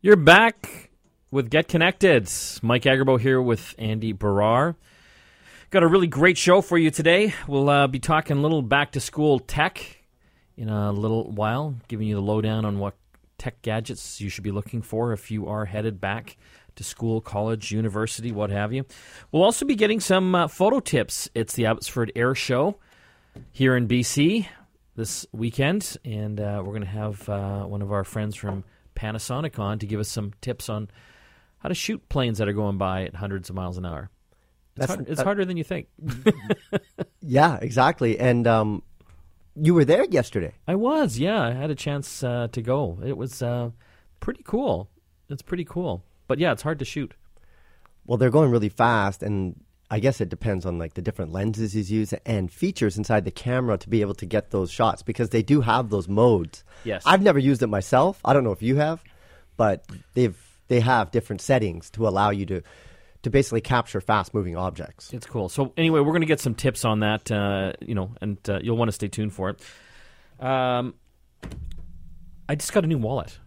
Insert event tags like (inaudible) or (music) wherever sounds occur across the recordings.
You're back with Get Connected. Mike Agerbo here with Andy Baryer. Got a really great show for you today. We'll uh, be talking a little back to school tech in a little while, giving you the lowdown on what tech gadgets you should be looking for if you are headed back to school, college, university, what have you. We'll also be getting some uh, photo tips. It's the Abbotsford Air Show here in BC this weekend, and uh, we're going to have uh, one of our friends from Panasonic on to give us some tips on how to shoot planes that are going by at hundreds of miles an hour. It's, That's- hard, it's that- harder than you think. (laughs) Yeah, exactly. And um, you were there yesterday. I was, yeah. I had a chance uh, to go. It was uh, pretty cool. It's pretty cool. But yeah, it's hard to shoot. Well, they're going really fast, and I guess it depends on like the different lenses he's used and features inside the camera to be able to get those shots because they do have those modes. Yes. I've never used it myself. I don't know if you have, but they've they have different settings to allow you to to basically capture fast moving objects. It's cool. So anyway, we're going to get some tips on that, uh, you know, and uh, you'll want to stay tuned for it. Um, I just got a new wallet.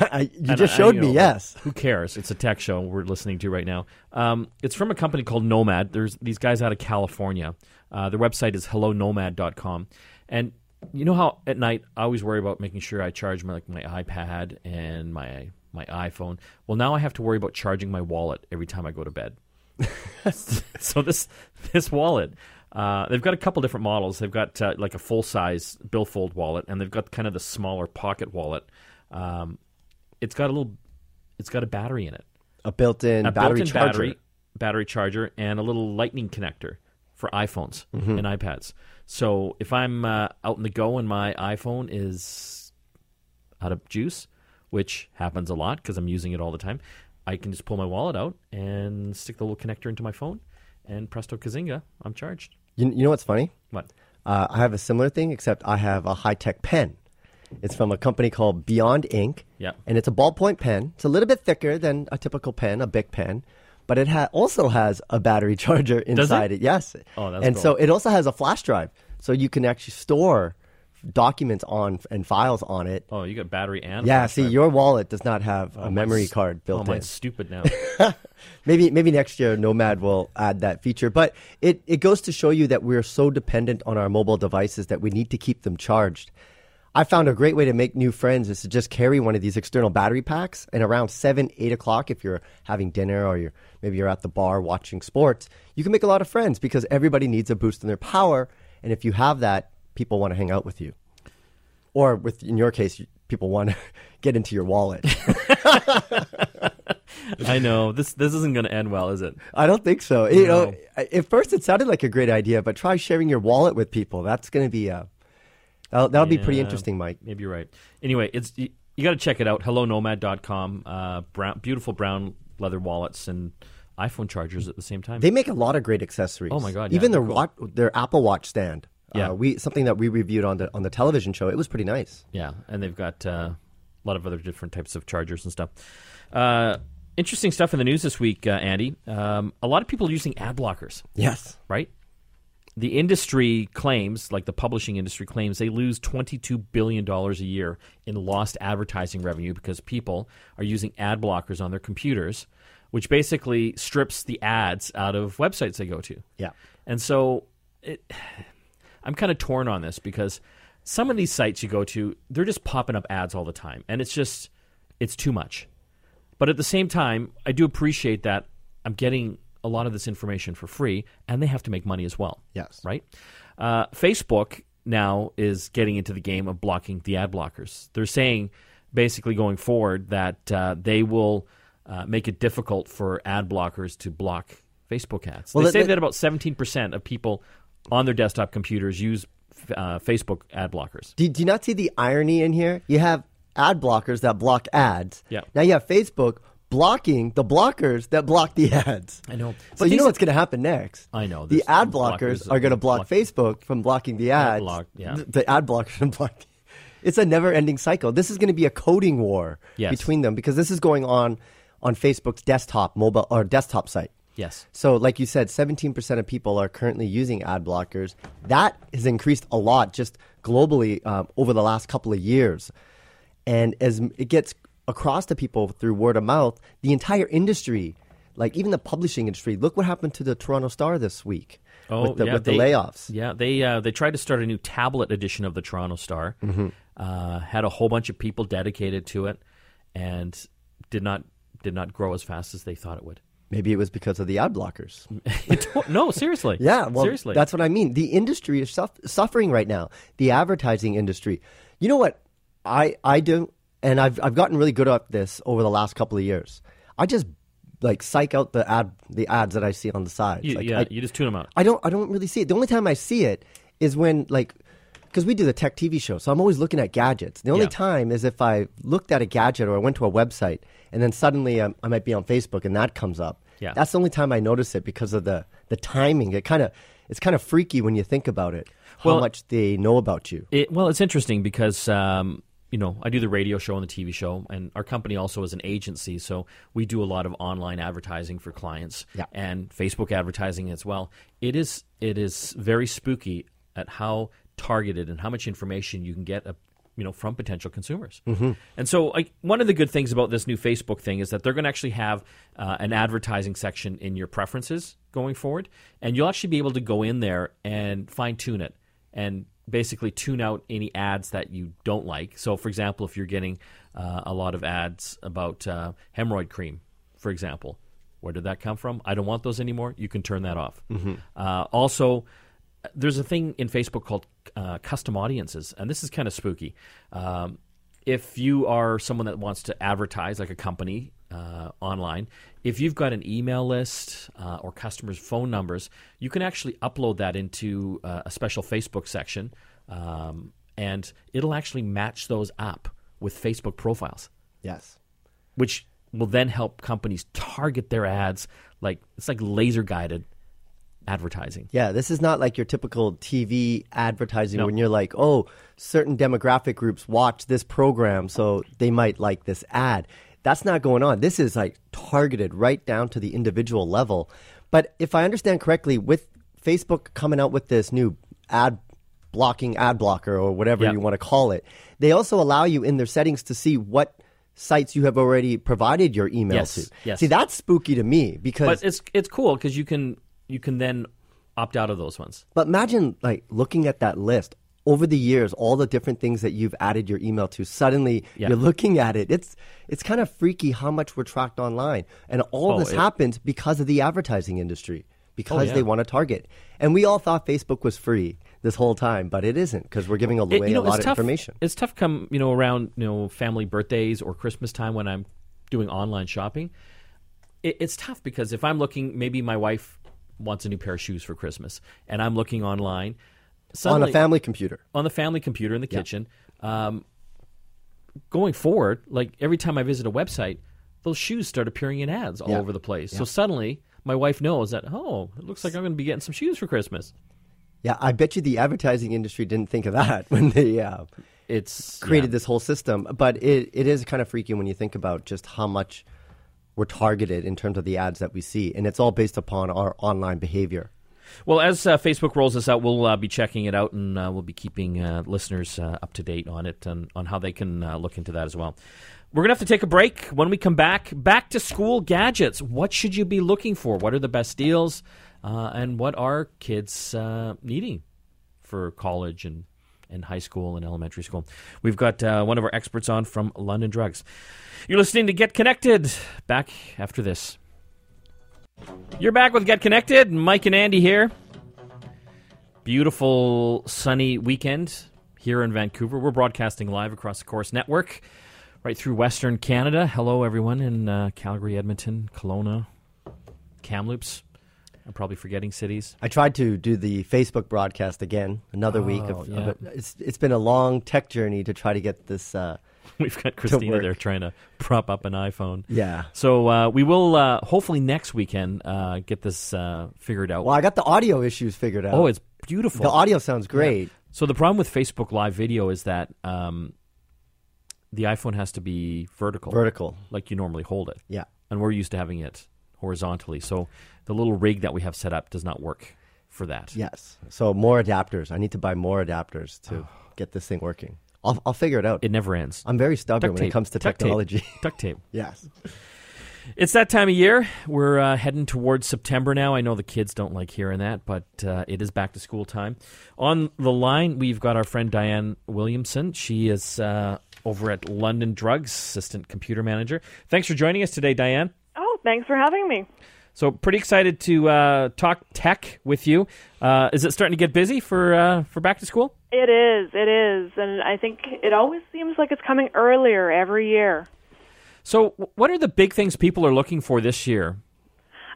(laughs) I, you And just I- showed you me, know, yes. Who cares? It's a tech show we're listening to right now. Um, it's from a company called Nomad. There's these guys out of California. Uh, their website is hellonomad.com. And you know how at night I always worry about making sure I charge my like my iPad and my my iPhone. Well, now I have to worry about charging my wallet every time I go to bed. (laughs) so this this wallet, uh, they've got a couple different models. They've got uh, like a full size billfold wallet, and they've got kind of the smaller pocket wallet. Um, it's got a little, it's got a battery in it, A built-in a battery built-in charger. battery, battery charger, and a little lightning connector for iPhones Mm-hmm. and iPads. So if I'm uh, out in the go and my iPhone is out of juice, which happens a lot because I'm using it all the time, I can just pull my wallet out and stick the little connector into my phone, and presto kazinga, I'm charged. You, you know what's funny? What? Uh, I have a similar thing, except I have a high tech pen. It's from a company called Beyond Ink. Yeah. And it's a ballpoint pen. It's a little bit thicker than a typical pen, a big pen, but it ha- also has a battery (laughs) charger inside it? Yes. Oh, that's And cool. so it also has a flash drive, so you can actually store documents on and files on it. Oh, you got battery and Yeah. See, drive. your wallet does not have Oh, a memory card built oh, in. mine's stupid now. (laughs) Maybe maybe next year Nomad will add that feature. But it, it goes to show you that we're so dependent on our mobile devices that we need to keep them charged. I found a great way to make new friends is to just carry one of these external battery packs and around seven, eight o'clock if you're having dinner or you're maybe you're at the bar watching sports, you can make a lot of friends because everybody needs a boost in their power. And if you have that, people want to hang out with you. Or with in your case, people want to (laughs) get into your wallet. (laughs) I know this. This isn't going to end well, is it? I don't think so. You No. know, at first it sounded like a great idea, but try sharing your wallet with people. That's going to be uh, that'll, that'll be pretty interesting, Mike. Maybe you're right. Anyway, it's you, you got to check it out. HelloNomad.com. Uh, brown, beautiful brown leather wallets and iPhone chargers at the same time. They make a lot of great accessories. Oh my God, yeah, Even their cool. watch, their Apple Watch stand. Yeah. uh, we something that we reviewed on the on the television show. It was pretty nice. yeah, and they've got uh, a lot of other different types of chargers and stuff. Uh, interesting stuff in the news this week, uh, Andy. Um, a lot of people are using ad blockers. Yes. right? The industry claims, like the publishing industry claims, they lose $22 billion a year in lost advertising revenue because people are using ad blockers on their computers, which basically strips the ads out of websites they go to. Yeah. And so it, I'm kind of torn on this because some of these sites you go to, they're just popping up ads all the time. And it's just, it's too much. But at the same time, I do appreciate that I'm getting a lot of this information for free and they have to make money as well. Yes. Right? Uh, Facebook now is getting into the game of blocking the ad blockers. They're saying basically going forward that uh, they will uh, make it difficult for ad blockers to block Facebook ads. Well, they that- say that- that about 17% of people on their desktop computers use uh, Facebook ad blockers. Do, do you not see the irony in here? You have ad blockers that block ads. Yeah. Now you have Facebook blocking the blockers that block the ads. I know. So But you know what's going to happen next? I know. The ad blockers blockers are going to block block- Facebook from blocking the ads. block, yeah. Th- The ad blockers from (laughs) blocking. It's a never-ending cycle. This is going to be a coding war Yes. between them because this is going on on Facebook's desktop mobile or desktop site. Yes. So, like you said, 17% of people are currently using ad blockers. That has increased a lot just globally um, over the last couple of years. And as it gets across to people through word of mouth. The entire industry, like even the publishing industry, look what happened to the Toronto Star this week with, the, Oh, yeah, with they- the layoffs. Yeah, they uh, they tried to start a new tablet edition of the Toronto Star. Mm-hmm. Uh, had a whole bunch of people dedicated to it, and did not did not grow as fast as they thought it would. Maybe it was because of the ad blockers. (laughs) no, seriously. (laughs) Yeah, well, seriously. that's what I mean. The industry is suff- suffering right now. The advertising industry. You know what I I do, and I've I've gotten really good at this over the last couple of years. I just like psych out the ad the ads that I see on the side. You- like, yeah, I, you just tune them out. I don't I don't really see it. The only time I see it is when like because we do the tech TV show, so I'm always looking at gadgets. The only Yeah. time is if I looked at a gadget or I went to a website and then suddenly um, I might be on Facebook and that comes up. Yeah. That's the only time I notice it because of the the timing. It kind of it's kind of freaky when you think about it. How Well- much they know about you. It, well, it's interesting because um, you know I do the radio show and the TV show, and our company also is an agency, so we do a lot of online advertising for clients Yeah. and Facebook advertising as well. It is it is very spooky at how targeted and how much information you can get. uh you know, from potential consumers, mm-hmm. and so like one of the good things about this new Facebook thing is that they're going to actually have uh, an advertising section in your preferences going forward, and you'll actually be able to go in there and fine tune it and basically tune out any ads that you don't like. So, for example, if you're getting uh, a lot of ads about uh, hemorrhoid cream, for example, where did that come from? I don't want those anymore. You can turn that off. Uh, also, there's a thing in Facebook called uh, custom audiences, and this is kind of spooky. Um, if you are someone that wants to advertise, like a company uh, online, if you've got an email list uh, or customers' phone numbers, you can actually upload that into uh, a special Facebook section, um, and it'll actually match those up with Facebook profiles Yes. which will then help companies target their ads like it's like laser guided advertising. Yeah, this is not like your typical TV advertising No. when you're like, oh, certain demographic groups watch this program, so they might like this ad. That's not going on. This is like targeted right down to the individual level. But if I understand correctly, with Facebook coming out with this new ad blocking ad blocker or whatever Yeah. you want to call it, they also allow you in their settings to see what sites you have already provided your email Yes, to. yes. See, that's spooky to me because But it's it's cool because you can you can then opt out of those ones. But imagine like looking at that list over the years, all the different things that you've added your email to. Suddenly, Yeah. you're looking at it. It's it's kind of freaky how much we're tracked online, and all Oh, this it- happens because of the advertising industry, because yeah. they want to target. And we all thought Facebook was free this whole time, but it isn't because we're giving away It- you know, a lot of tough, information. It's tough come you know around you know family birthdays or Christmas time when I'm doing online shopping. It, it's tough because if I'm looking, maybe my wife wants a new pair of shoes for Christmas, and I'm looking online On suddenly- a family computer. on the family computer in the kitchen. Um, going forward, like every time I visit a website, those shoes start appearing in ads all Yeah. over the place. So suddenly, my wife knows that oh, it looks like I'm going to be getting some shoes for Christmas. Yeah, I bet you the advertising industry didn't think of that (laughs) when they uh, It's created yeah. this whole system. But it, it is kind of freaky when you think about just how much we're targeted in terms of the ads that we see. And it's all based upon our online behavior. Well, as uh, Facebook rolls this out, we'll uh, be checking it out, and uh, we'll be keeping uh, listeners uh, up to date on it and on how they can uh, look into that as well. We're going to have to take a break. When we come back, back to school gadgets. What should you be looking for? What are the best deals? And what are kids needing for college and, and high school and elementary school? We've got one of our experts on from London Drugs. You're listening to Get Connected. Back after this. You're back with Get Connected. Mike and Andy here. Beautiful sunny weekend here in Vancouver. We're broadcasting live across the Corus Network, right through Western Canada. Hello, everyone in uh, Calgary, Edmonton, Kelowna, Kamloops. I'm probably forgetting cities. I tried to do the Facebook broadcast again another week. Oh, Of, yeah. of it. It's it's been a long tech journey to try to get this. Uh, (laughs) We've got Christina there trying to prop up an iPhone. yeah. So uh, we will uh, hopefully next weekend uh, get this uh, figured out. Well, I got the audio issues figured out. oh, it's beautiful. the audio sounds great. So the problem with Facebook Live video is that um, the iPhone has to be vertical, Vertical. like you normally hold it, Yeah. and we're used to having it horizontally. So the little rig that we have set up does not work for that. Yes. So more adapters. I need to buy more adapters to get this thing working. I'll, I'll figure it out. It never ends. I'm very stubborn when it comes to Duct tape. technology. (laughs) Duct tape. (laughs) yes. It's that time of year. We're uh, heading towards September now. I know the kids don't like hearing that, but uh, it is back to school time. On the line, we've got our friend Diane Williamson. She is uh, over at London Drugs, assistant computer manager. Thanks for joining us today, Diane. Oh, thanks for having me. So, pretty excited to uh, talk tech with you. Uh, is it starting to get busy for uh, for back to school? It is, it is, and I think it always seems like it's coming earlier every year. So, what are the big things people are looking for this year?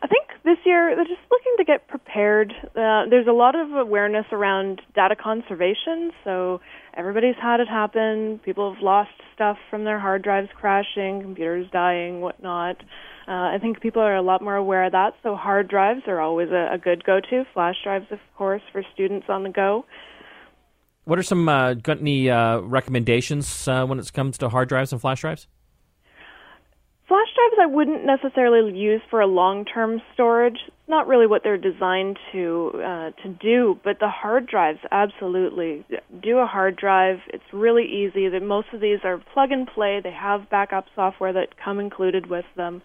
I think this year they're just looking to get prepared. Uh, there's a lot of awareness around data conservation, so everybody's had it happen. People have lost stuff from their hard drives crashing, computers dying, whatnot. Uh, I think people are a lot more aware of that, so hard drives are always a, a good go-to. Flash drives, of course, for students on the go. What are some uh, got any uh, recommendations uh, when it comes to hard drives and flash drives? Flash drives I wouldn't necessarily use for a long-term storage. It's not really what they're designed to uh, to do, but the hard drives absolutely do a hard drive. It's really easy. That most of these are plug and play. They have backup software that come included with them.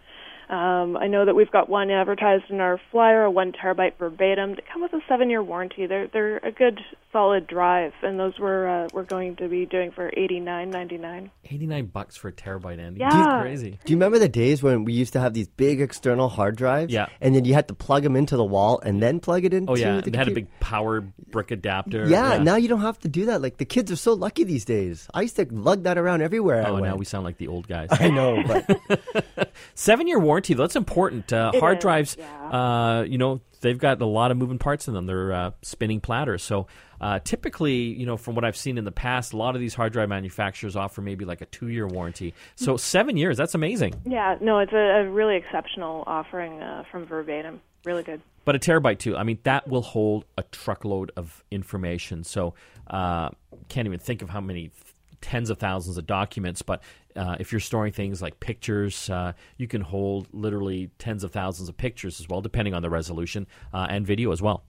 Um, I know that we've got one advertised in our flyer, a one terabyte verbatim. They come with a seven-year warranty. They're they're a good solid drive, and those we're uh, we're going to be doing for eighty-nine ninety-nine. 89 bucks for a terabyte, Andy. Yeah. That's crazy. Do you remember the days when we used to have these big external hard drives? Yeah. And then you had to plug them into the wall and then plug it into Oh, yeah. the They had a big power brick adapter. Yeah, now you don't have to do that. Like the kids are so lucky these days. I used to lug that around everywhere. I Oh, went. now we sound like the old guys. (laughs) I know, but (laughs) Seven year warranty, that's important. Uh, hard is, drives, yeah. uh, you know, they've got a lot of moving parts in them. They're uh, spinning platters. So uh, typically, you know, from what I've seen in the past, a lot of these hard drive manufacturers offer maybe like a two year warranty. So seven years, that's amazing. Yeah, no, it's a, a really exceptional offering uh, from Verbatim. Really good. But a terabyte too. I mean, that will hold a truckload of information. So uh, can't even think of how many tens of thousands of documents. But uh, if you're storing things like pictures, uh, you can hold literally tens of thousands of pictures as well, depending on the resolution uh, and video as well.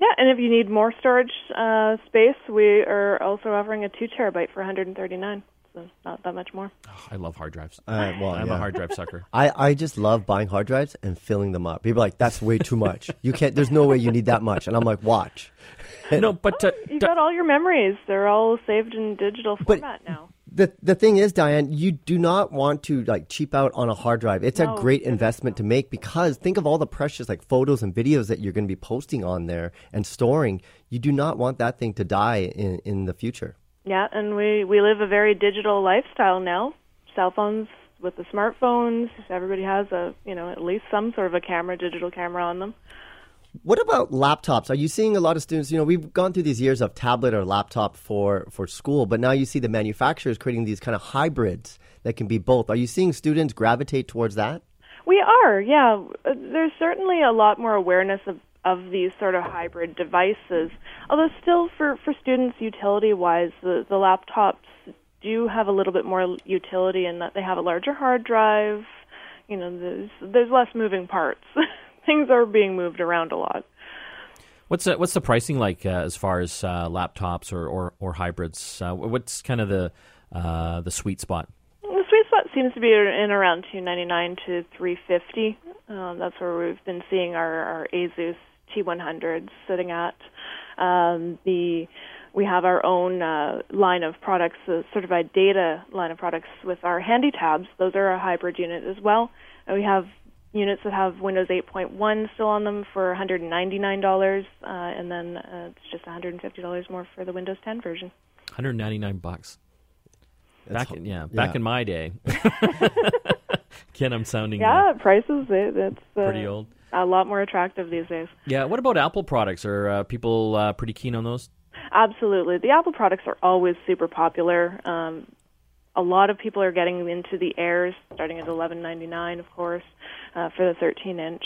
Yeah, and if you need more storage uh, space, we are also offering a two terabyte for 139. So not that much more. Oh, I love hard drives. uh, well, I'm yeah. a hard drive sucker. (laughs) I, I just love buying hard drives and filling them up. People are like, that's way too much. You can't. There's no way you need that much. And I'm like, watch. (laughs) no, but uh, You d- got all your memories. They're all saved in digital format now. The the thing is, Diane, you do not want to like cheap out on a hard drive. It's No, a great investment to make because think of all the precious like photos and videos that you're going to be posting on there and storing. You do not want that thing to die in in the future. Yeah, and we we live a very digital lifestyle now. Cell phones with the smartphones, everybody has a you know at least some sort of a camera, digital camera on them. What about laptops? Are you seeing a lot of students? You know, we've gone through these years of tablet or laptop for for school, but now you see the manufacturers creating these kind of hybrids that can be both. Are you seeing students gravitate towards that? We are, yeah. There's certainly a lot more awareness of, of these sort of hybrid devices. Although, still, for, for students, utility wise, the, the laptops do have a little bit more utility in that they have a larger hard drive. You know, there's, there's less moving parts. (laughs) Things are being moved around a lot. what's the, what's the pricing like uh, as far as uh, laptops or or, or hybrids? Uh, what's kind of the uh, the sweet spot? The sweet spot seems to be in around 299 to 350. Um, that's where we've been seeing our, our Asus T100s sitting at. Um, the we have our own uh, line of products, the certified data line of products with our handy tabs. Those are a hybrid unit as well. And we have units that have Windows 8.1 still on them for $199, uh, and then uh, it's just $150 more for the Windows 10 version. 199 bucks. That's Back in, yeah, yeah. back in my day. (laughs) (laughs) Ken, I'm sounding uh, Yeah, prices it, it's uh, pretty old. A lot more attractive these days. Yeah. What about Apple products? Are uh, people uh, pretty keen on those? Absolutely. The Apple products are always super popular. Um, a lot of people are getting into the Airs, starting at 11.99, of course, uh, for the 13 inch.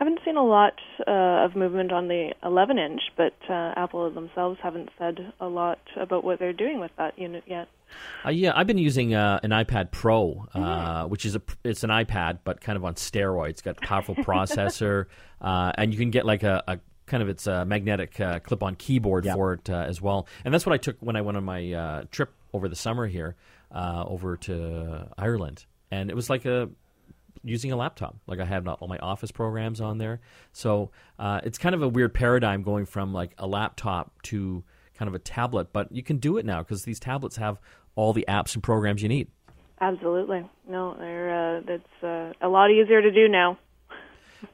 Haven't seen a lot uh, of movement on the 11 inch, but uh, Apple themselves haven't said a lot about what they're doing with that unit yet. Uh, yeah, I've been using uh, an iPad Pro, uh, which is a it's an iPad but kind of on steroids. It's Got a powerful (laughs) processor, uh, and you can get like a, a kind of its uh, magnetic uh, clip-on keyboard Yeah. for it uh, as well. And that's what I took when I went on my uh, trip over the summer here, uh, over to Ireland, and it was like a using a laptop. Like I have all my office programs on there, so uh, it's kind of a weird paradigm going from like a laptop to kind of a tablet. But you can do it now because these tablets have all the apps and programs you need. Absolutely. No, they're uh, that's uh, a lot easier to do now. (laughs)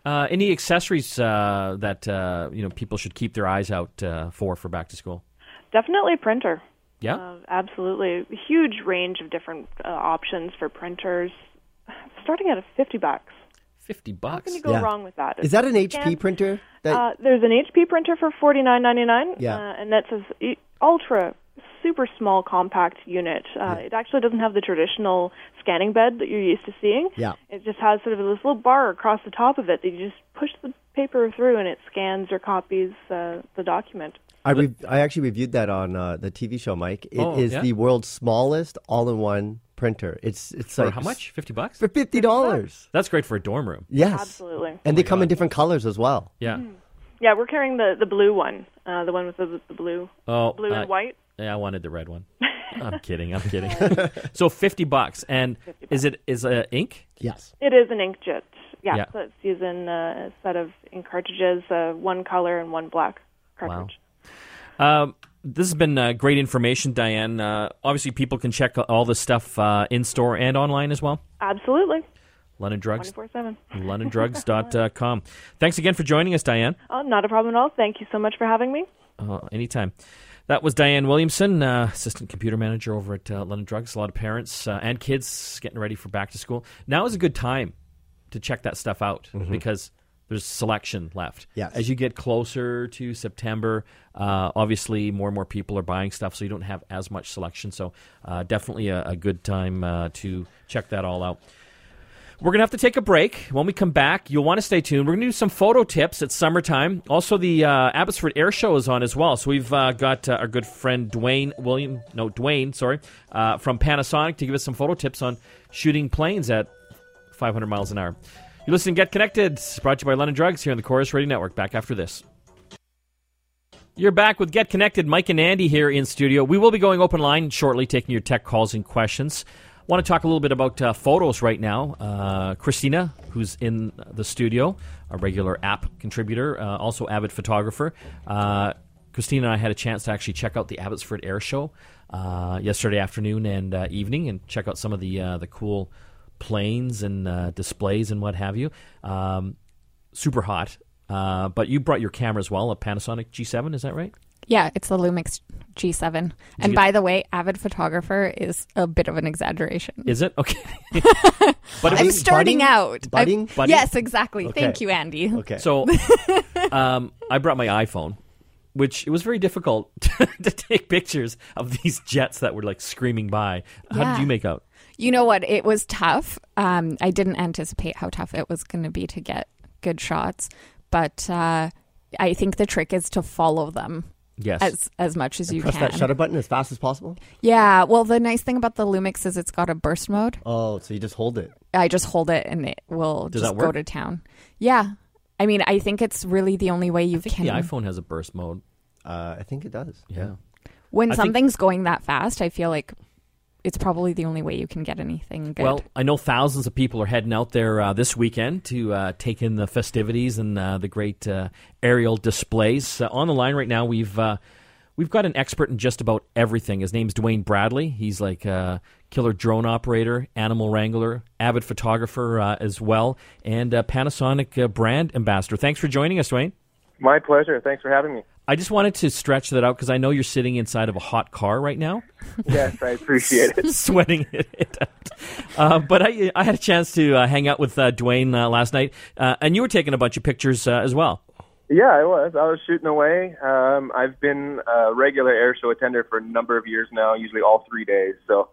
Uh, any accessories uh, that uh, you know people should keep their eyes out uh, for for back to school? Definitely printer. Yeah, absolutely. Huge range of different uh, options for printers, starting at a 50 bucks. fifty How bucks. can you go Yeah. wrong with that? Is that an HP Scan- printer? That Uh, there's an HP printer for forty nine ninety nine. Yeah. uh, and that's a s- ultra super small compact unit. Uh, It actually doesn't have the traditional scanning bed that you're used to seeing. Yeah. It just has sort of this little bar across the top of it that you just push the paper through and it scans or copies uh, the document. I re- I actually reviewed that on uh, the TV show, Mike. It is Oh, yeah? the world's smallest all-in-one printer. It's it's For like how much? Fifty bucks. For fifty dollars. That's great for a dorm room. Yes, Absolutely. And they my come in different colors as well. Yeah. Yeah, we're carrying the the blue one, uh, the one with the the blue Oh, blue uh, and white. Yeah, I wanted the red one. (laughs) I'm kidding. I'm kidding. so fifty bucks, and is it is uh, ink? Yes. It is an inkjet. Yeah, Yeah. so it's using a set of ink cartridges, uh, one color and one black cartridge. Um, this has been uh, great information, Diane. Uh, obviously, people can check all this stuff uh, in store and online as well. Absolutely, London Drugs, 24 7. LondonDrugs.com. Thanks again for joining us, Diane. Oh, not a problem at all. Thank you so much for having me. Uh, anytime. That was Diane Williamson, uh, assistant computer manager over at uh, London Drugs. A lot of parents uh, and kids getting ready for back to school. Now is a good time to check that stuff out because there's selection left. Yes. As you get closer to September, uh, obviously more and more people are buying stuff, so you don't have as much selection. So uh, definitely a, a good time uh, to check that all out. We're going to have to take a break. When we come back, you'll want to stay tuned. We're going to do some photo tips. It's summertime. Also, the uh, Abbotsford Air Show is on as well. So we've uh, got uh, our good friend Dwayne William, no Dwayne, sorry, uh, from Panasonic to give us some photo tips on shooting planes at 500 miles an hour. You're listening to Get Connected, brought to you by London Drugs here on the Corus Radio Network. Back after this. You're back with Get Connected. Mike and Andy here in studio. We will be going open line shortly, taking your tech calls and questions. Want to talk a little bit about uh, photos right now. Uh, Christina, who's in the studio, a regular app contributor, uh, also avid photographer. Uh, Christina and I had a chance to actually check out the Abbotsford Air Show uh, yesterday afternoon and uh, evening, and check out some of the the cool planes and uh, displays and what have you. Um, super hot. Uh, but you brought your camera as well, a Panasonic G7, is that right? Yeah, it's the Lumix G7. And by the way, avid photographer is a bit of an exaggeration. Is it okay? (laughs) but I'm starting budding? out. Budding? Budding? Yes, exactly. Okay. Thank you, Andy. Okay. (laughs) so um, I brought my iPhone, which it was very difficult (laughs) to take pictures of these jets that were like screaming by. How Yeah. did you make out? You know what? It was tough. Um, I didn't anticipate how tough it was going to be to get good shots, but uh, I think the trick is to follow them Yes. as as much as you can. Press can. that shutter button as fast as possible. Yeah. Well, the nice thing about the Lumix is it's got a burst mode. Oh, so you just hold it. I just hold it and it will Does just that go to town. Yeah. I mean, I think it's really the only way you I think can. the iPhone has a burst mode. Uh, I think it does. Yeah. when I think- something's going that fast, I feel like it's probably the only way you can get anything good. Well, I know thousands of people are heading out there uh, this weekend to uh, take in the festivities and uh, the great uh, aerial displays. Uh, on the line right now, we've uh, we've got an expert in just about everything. His name's Dwayne Bradley. He's like a killer drone operator, animal wrangler, avid photographer uh, as well, and uh, Panasonic uh, brand ambassador. Thanks for joining us, Dwayne. My pleasure. Thanks for having me. I just wanted to stretch that out because I know you're sitting inside of a hot car right now. (laughs) Yes, I appreciate it. (laughs) sweating it out. Uh, but I, I had a chance to uh, hang out with uh, Dwayne uh, last night, uh, and you were taking a bunch of pictures uh, as well. Yeah, I was. I was shooting away. Um, I've been a regular air show attender for a number of years now, usually all three days. So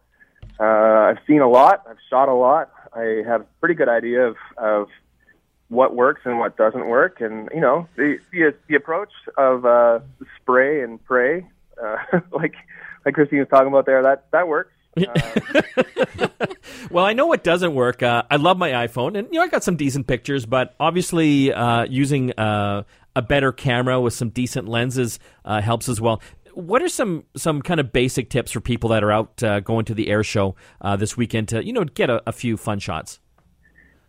uh, I've seen a lot. I've shot a lot. I have a pretty good idea of, of what works and what doesn't work. And, you know, the, the, the approach of uh, spray and pray, uh, (laughs) like, like Christine was talking about there, that, that works. (laughs) well, I know what doesn't work. Uh, I love my iPhone, and you know I got some decent pictures, but obviously uh, using uh, a better camera with some decent lenses uh, helps as well. What are some some kind of basic tips for people that are out uh, going to the air show uh, this weekend to you know get a, a few fun shots?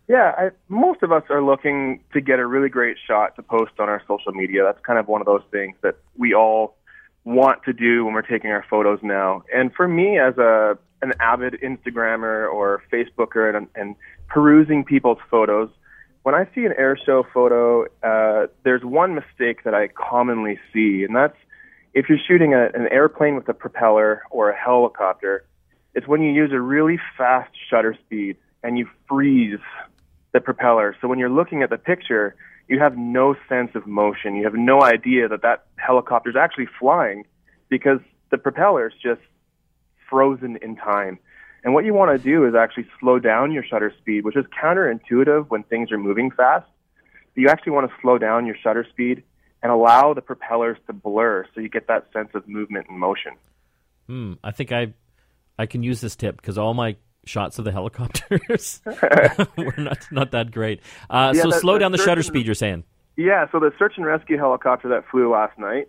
Yeah, I, most of us are looking to get a really great shot to post on our social media. That's kind of one of those things that we all want to do when we're taking our photos now. And for me, as a an avid Instagrammer or Facebooker and, and perusing people's photos, when I see an air show photo, uh, there's one mistake that I commonly see, and that's if you're shooting a, an airplane with a propeller or a helicopter, it's when you use a really fast shutter speed and you freeze the propeller. So when you're looking at the picture, you have no sense of motion. You have no idea that that helicopter is actually flying because the propeller is just frozen in time. And what you want to do is actually slow down your shutter speed, which is counterintuitive when things are moving fast. But You actually want to slow down your shutter speed and allow the propellers to blur so you get that sense of movement and motion. Hmm, I think I I can use this tip because all my shots of the helicopters (laughs) (laughs) were not not that great. Uh, Yeah, so that- slow that down the shutter speed. You're saying? Yeah, so the search and rescue helicopter that flew last night,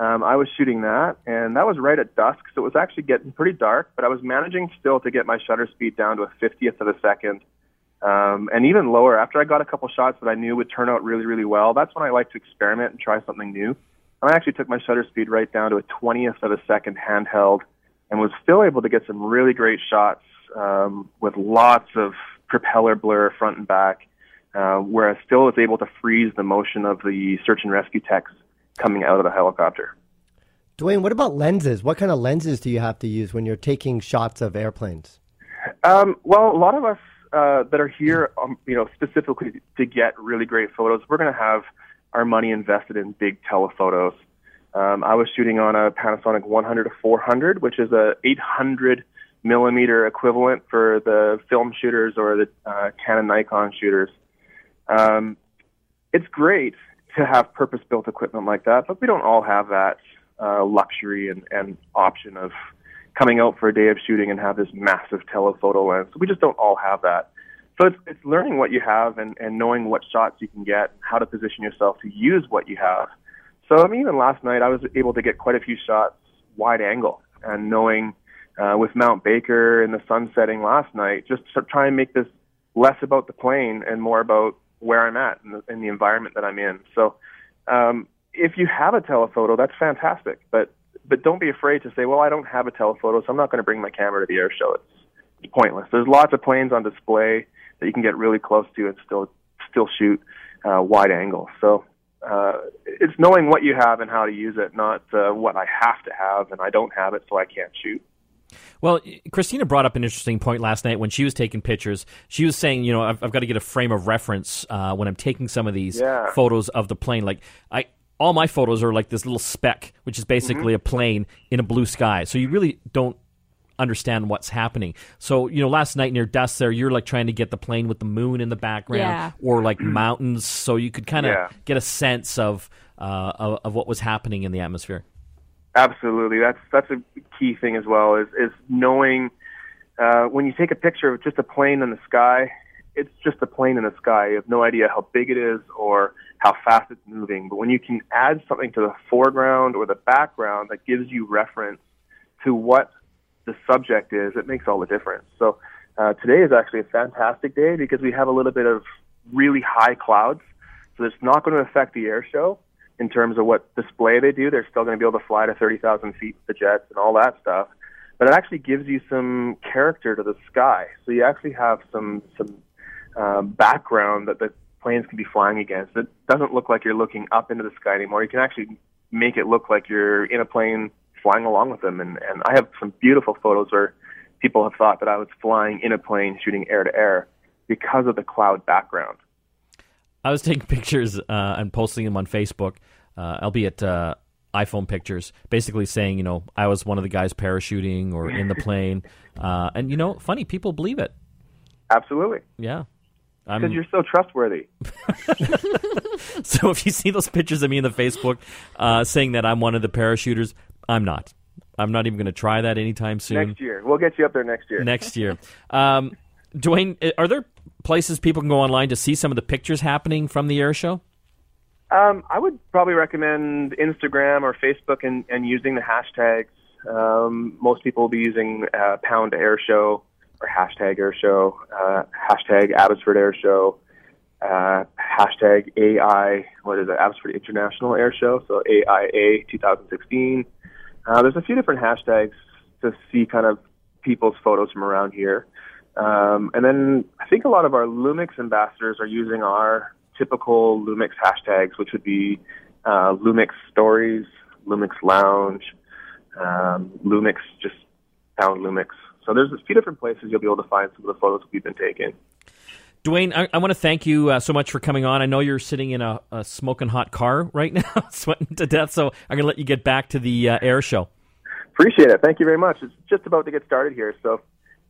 um, I was shooting that, and that was right at dusk, so it was actually getting pretty dark, but I was managing still to get my shutter speed down to a 50th of a second, um, and even lower. After I got a couple shots that I knew would turn out really, really well, that's when I like to experiment and try something new. And I actually took my shutter speed right down to a 20th of a second handheld, and was still able to get some really great shots um, with lots of propeller blur front and back uh, where I still was able to freeze the motion of the search and rescue techs coming out of the helicopter. Dwayne, what about lenses? What kind of lenses do you have to use when you're taking shots of airplanes? Um, well, a lot of us uh, that are here, um, you know, specifically to get really great photos, we're going to have our money invested in big telephotos. Um, I was shooting on a Panasonic 100 to 400, which is a 800 millimeter equivalent for the film shooters or the uh, Canon Nikon shooters. Um, it's great to have purpose-built equipment like that, but we don't all have that uh, luxury and, and option of coming out for a day of shooting and have this massive telephoto lens. We just don't all have that. So it's, it's learning what you have and, and knowing what shots you can get, how to position yourself to use what you have. So I mean, even last night I was able to get quite a few shots wide angle and knowing uh, with Mount Baker and the sun setting last night, just to try and make this less about the plane and more about where I'm at and the, in the environment that I'm in. So um, if you have a telephoto, that's fantastic, but but don't be afraid to say, well, I don't have a telephoto, so I'm not going to bring my camera to the air show. It's, it's pointless. There's lots of planes on display that you can get really close to and still still shoot uh, wide angle. So uh, it's knowing what you have and how to use it, not uh, what I have to have and I don't have it, so I can't shoot. Well, Christina brought up an interesting point last night when she was taking pictures. She was saying, you know, I've, I've got to get a frame of reference uh, when I'm taking some of these Yeah. photos of the plane. Like, I all my photos are like this little speck, which is basically Mm-hmm. a plane in a blue sky. So you really don't understand what's happening. So, you know, last night near dusk there, you're like trying to get the plane with the moon in the background Yeah. or like mountains so you could kind of Yeah. get a sense of, uh, of of what was happening in the atmosphere. Absolutely, that's that's a key thing as well. Is is knowing uh, when you take a picture of just a plane in the sky, it's just a plane in the sky. You have no idea how big it is or how fast it's moving. But when you can add something to the foreground or the background that gives you reference to what the subject is, it makes all the difference. So uh, today is actually a fantastic day because we have a little bit of really high clouds. So it's not going to affect the air show in terms of what display they do. They're still going to be able to fly to 30,000 feet with the jets and all that stuff. But it actually gives you some character to the sky. So you actually have some some uh, background that the planes can be flying against. It doesn't look like you're looking up into the sky anymore. You can actually make it look like you're in a plane flying along with them. And, and I have some beautiful photos where people have thought that I was flying in a plane shooting air to air because of the cloud background. I was taking (laughs) pictures uh, and posting them on Facebook, uh, albeit uh, iPhone pictures, basically saying, you know, I was one of the guys parachuting or in the plane. (laughs) Uh, and, you know, funny, people believe it. Absolutely. Yeah. Because you're so trustworthy. (laughs) so if you see those pictures of me in the Facebook uh, saying that I'm one of the parachuters, I'm not. I'm not even going to try that anytime soon. Next year, we'll get you up there next year. Next year. Um, Dwayne, uh, are there places people can go online to see some of the pictures happening from the air show? Um, I would probably recommend Instagram or Facebook and, and using the hashtags. Um, most people will be using uh, pound air show or hashtag air show, uh, hashtag Abbotsford air show, uh, hashtag AI, what is it, Abbotsford International Air Show, so AIA 2016. Uh, there's a few different hashtags to see kind of people's photos from around here. Um, and then I think a lot of our Lumix ambassadors are using our typical Lumix hashtags, which would be uh, Lumix Stories, Lumix Lounge, um, Lumix, just found Lumix. So there's a few different places you'll be able to find some of the photos we've been taking. Dwayne, I, I want to thank you uh, so much for coming on. I know you're sitting in a, a smoking hot car right (laughs) now, sweating to death, so I'm going to let you get back to the uh, air show. Appreciate it. Thank you very much. It's just about to get started here, so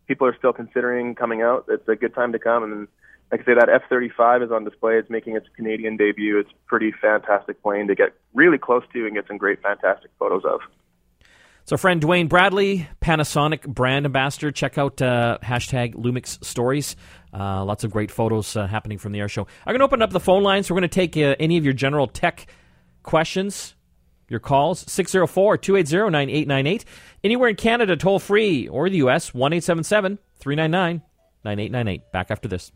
people are still considering coming out. It's a good time to come. And like I say, that F-35 is on display. It's making its Canadian debut. It's a pretty fantastic plane to get really close to and get some great, fantastic photos of. So, friend Dwayne Bradley, Panasonic brand ambassador, check out uh, hashtag Lumix Stories. Uh, lots of great photos uh, happening from the air show. I'm going to open up the phone lines. So We're going to take uh, any of your general tech questions, your calls, 604 280 9898. Anywhere in Canada, toll free, or the U.S., 1 399 9898. Back after this.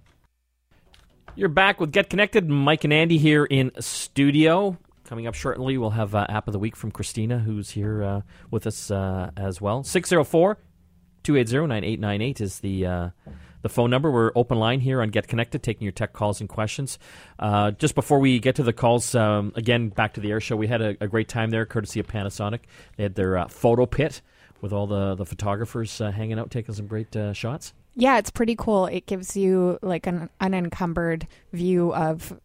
You're back with Get Connected. Mike and Andy here in studio. Coming up shortly, we'll have uh, App of the Week from Christina, who's here uh, with us uh, as well. 604 280 9898 is the. The phone number. We're open line here on Get Connected, taking your tech calls and questions. Uh, just before we get to the calls, um, again, back to the air show, we had a, a, great time there, courtesy of Panasonic. They had their uh, photo pit with all the, the photographers uh, hanging out, taking some great uh, shots. Yeah, it's pretty cool. It gives you like an unencumbered view of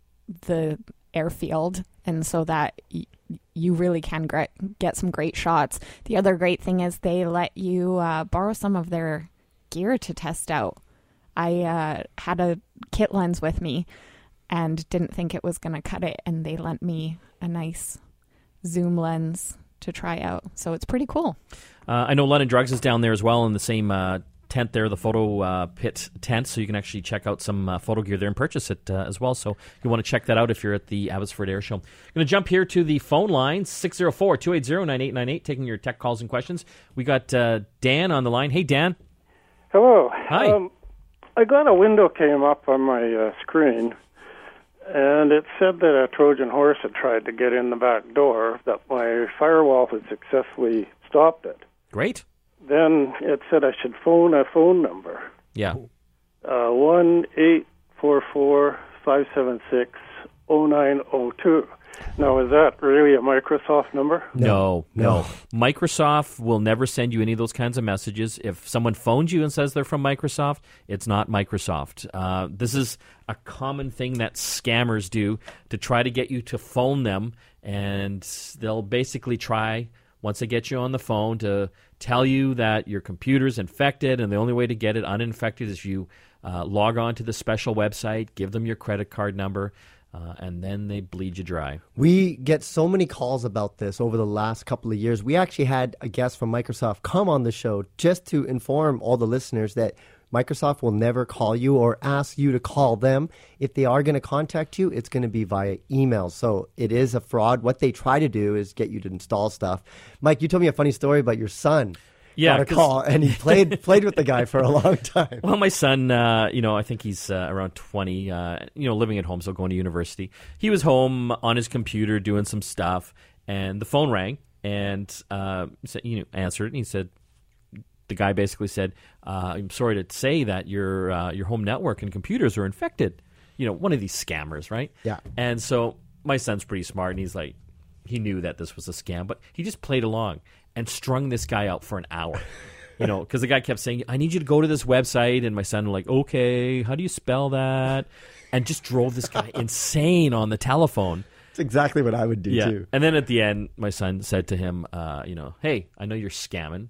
the airfield, and so that y- you really can get some great shots. The other great thing is they let you uh, borrow some of their gear to test out. I uh, had a kit lens with me and didn't think it was going to cut it, and they lent me a nice zoom lens to try out. So it's pretty cool. Uh, I know London Drugs is down there as well in the same uh, tent there, the photo uh, pit tent, so you can actually check out some uh, photo gear there and purchase it uh, as well. So you want to check that out if you're at the Abbotsford Air Show. I'm going to jump here to the phone line 604 280 9898, taking your tech calls and questions. We got uh, Dan on the line. Hey, Dan. Hello. Hi. Um, I got a window came up on my uh, screen, and it said that a Trojan horse had tried to get in the back door, that my firewall had successfully stopped it. Great. Then it said I should phone a phone number. Yeah. Uh, one eight four four five seven six oh nine oh two. Now, is that really a Microsoft number? No, no, no. Microsoft will never send you any of those kinds of messages. If someone phones you and says they're from Microsoft, it's not Microsoft. Uh, this is a common thing that scammers do to try to get you to phone them, and they'll basically try once they get you on the phone to tell you that your computer's infected, and the only way to get it uninfected is you uh, log on to the special website, give them your credit card number. Uh, and then they bleed you dry. We get so many calls about this over the last couple of years. We actually had a guest from Microsoft come on the show just to inform all the listeners that Microsoft will never call you or ask you to call them. If they are going to contact you, it's going to be via email. So it is a fraud. What they try to do is get you to install stuff. Mike, you told me a funny story about your son yeah, got a call, and he (laughs) played played with the guy for a long time. Well, my son, uh, you know, I think he's uh, around twenty. Uh, you know, living at home, so going to university. He was home on his computer doing some stuff, and the phone rang, and uh, you know, answered, and he said, the guy basically said, uh, "I'm sorry to say that your uh, your home network and computers are infected." You know, one of these scammers, right? Yeah. And so my son's pretty smart, and he's like, he knew that this was a scam, but he just played along and strung this guy out for an hour. You know, because the guy kept saying, "I need you to go to this website," and my son was like, "Okay, how do you spell that?" And just drove this guy insane on the telephone. It's exactly what I would do yeah. too. And then at the end, my son said to him, uh, "You know, hey, I know you're scamming.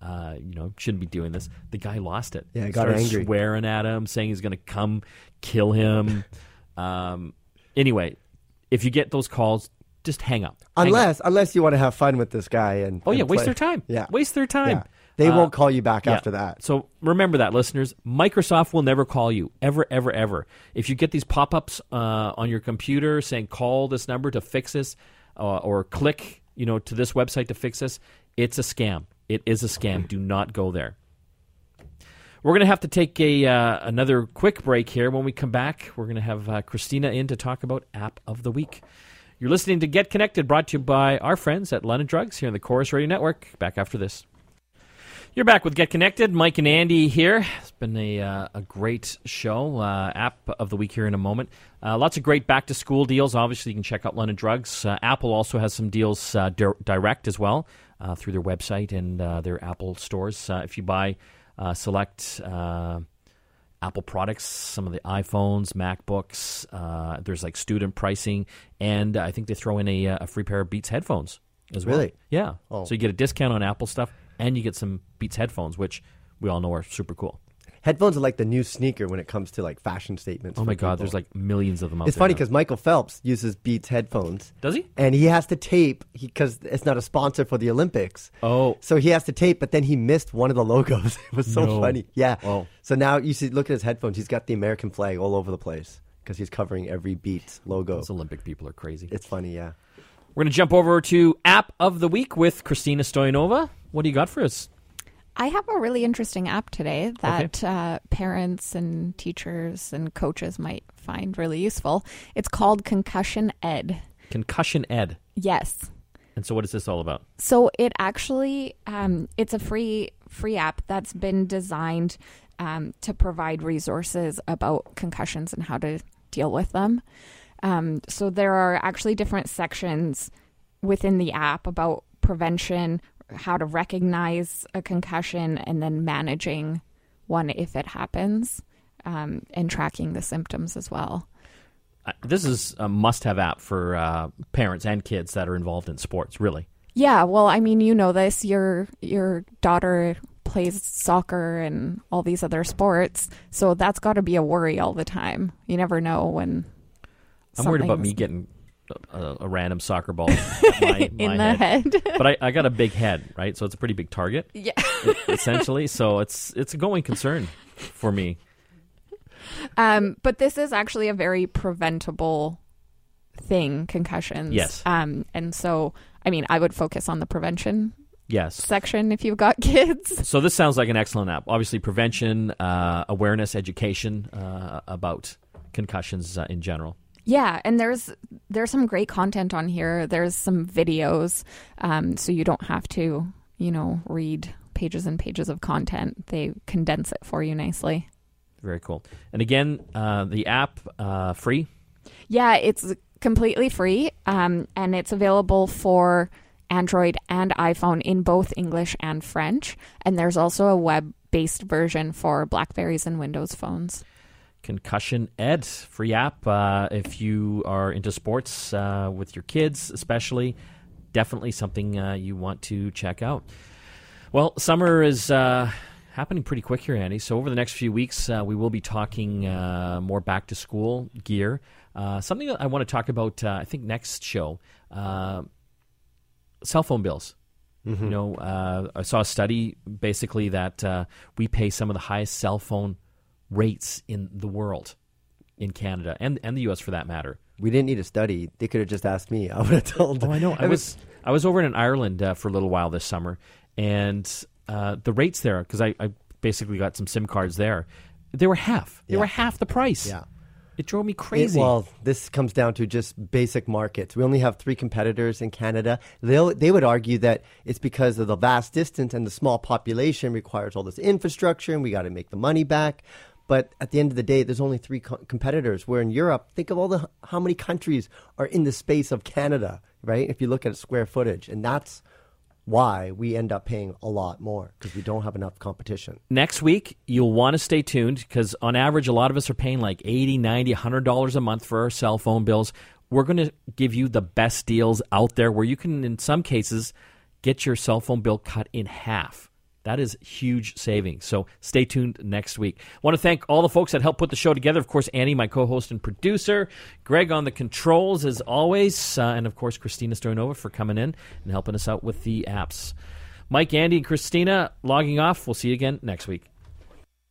Uh, you know, shouldn't be doing this." The guy lost it. Yeah, he got Started angry, swearing at him, saying he's going to come kill him. (laughs) um, anyway, if you get those calls, just hang up. Hang up. Unless unless you want to have fun with this guy and Oh yeah, and waste their time. Yeah, waste their time. Yeah. They Uh, won't call you back yeah. after that. So remember that, listeners. Microsoft will never call you ever, ever, ever. If you get these pop-ups uh, on your computer saying "call this number to fix this" uh, or "click," you know, to this website to fix this, it's a scam. It is a scam. Do not go there. We're going to have to take a uh, another quick break here. When we come back, we're going to have uh, Christina in to talk about App of the Week. You're listening to Get Connected, brought to you by our friends at London Drugs here in the Corus Radio Network. Back after this. You're back with Get Connected. Mike and Andy here. It's been a, uh, a great show. Uh, app of the week here in a moment. Uh, lots of great back to school deals. Obviously, you can check out London Drugs. Uh, Apple also has some deals uh, di- direct as well uh, through their website and their Apple stores. If you buy select Apple products, some of the iPhones, MacBooks, uh, there's like student pricing, and I think they throw in a, uh, a free pair of Beats headphones as well. Really? Yeah. Oh. So you get a discount on Apple stuff, and you get some Beats headphones, which we all know are super cool. Headphones are like the new sneaker when it comes to like fashion statements. Oh my God, people. there's like millions of them out It's funny because Michael Phelps uses Beats headphones. Does he? And he has to tape because it's not a sponsor for the Olympics. Oh. So he has to tape, but then he missed one of the logos. (laughs) It was so No. funny. Yeah. Oh. So now you see, look at his headphones. He's got the American flag all over the place because he's covering every Beats logo. Those Olympic people are crazy. It's funny, yeah. We're going to jump over to App of the Week with Christina Stoyanova. What do you got for us? I have a really interesting app today that uh, parents and teachers and coaches might find really useful. It's called Concussion Ed. Concussion Ed. Yes. And so, what is this all about? So it actually um, it's a free free app that's been designed um, to provide resources about concussions and how to deal with them. Um, so there are actually different sections within the app about prevention, how to recognize a concussion, and then managing one if it happens, um, and tracking the symptoms as well. Uh, This is a must have app for uh, parents and kids that are involved in sports, really. Yeah, well, I mean, you know this. Your your daughter plays soccer and all these other sports, so that's got to be a worry all the time. You never know when. I'm worried about me getting a, a random soccer ball (laughs) my, in my the head. head. But I, I got a big head, right? So it's a pretty big target, yeah. essentially. so it's it's a going concern for me. Um, but this is actually a very preventable thing, concussions. Yes. Um, and so, I mean, I would focus on the prevention Yes. section if you've got (laughs) kids. So this sounds like an excellent app. Obviously, prevention, uh, awareness, education uh, about concussions uh, in general. Yeah, and there's there's some great content on here. There's some videos, um, so you don't have to, you know, read pages and pages of content. They condense it for you nicely. Very cool. And again, uh, the app uh, free. Yeah, it's completely free, um, and it's available for Android and iPhone in both English and French. And there's also a web-based version for Blackberries and Windows phones. Concussion Ed free app. Uh, if you are into sports uh, with your kids, especially, definitely something uh, you want to check out. Well, summer is uh, happening pretty quick here, Andy. So over the next few weeks, uh, we will be talking uh, more back to school gear. Uh, something that I want to talk about, uh, I think, next show. Uh, cell phone bills. You know, uh, I saw a study basically that uh, we pay some of the highest cell phone rates in the world, in Canada and and the U.S. for that matter. We didn't need a study. They could have just asked me. (laughs) I would have told. Oh, I know. I was I was over in Ireland uh, for a little while this summer, and uh, the rates there because I, I basically got some SIM cards there. They were half. They Yeah. were half the price. Yeah. It drove me It- crazy. well, this comes down to just basic markets. We only have three competitors in Canada. They they would argue that it's because of the vast distance and the small population requires all this infrastructure, and we got to make the money back. But at the end of the day, there's only three co- competitors. Where in Europe, think of all the how many countries are in the space of Canada, right? If you look at square footage, and that's why we end up paying a lot more because we don't have enough competition. next week you'll want to stay tuned because on average a lot of us are paying like 80 90 100 dollars a month for our cell phone bills we're going to give you the best deals out there where you can in some cases get your cell phone bill cut in half That is huge savings. So stay tuned next week. I want to thank all the folks that helped put the show together. Of course, Andy, my co-host and producer, Greg on the controls as always, uh, and of course Christina Stoyanova for coming in and helping us out with the apps. Mike, Andy, and Christina logging off. We'll see you again next week.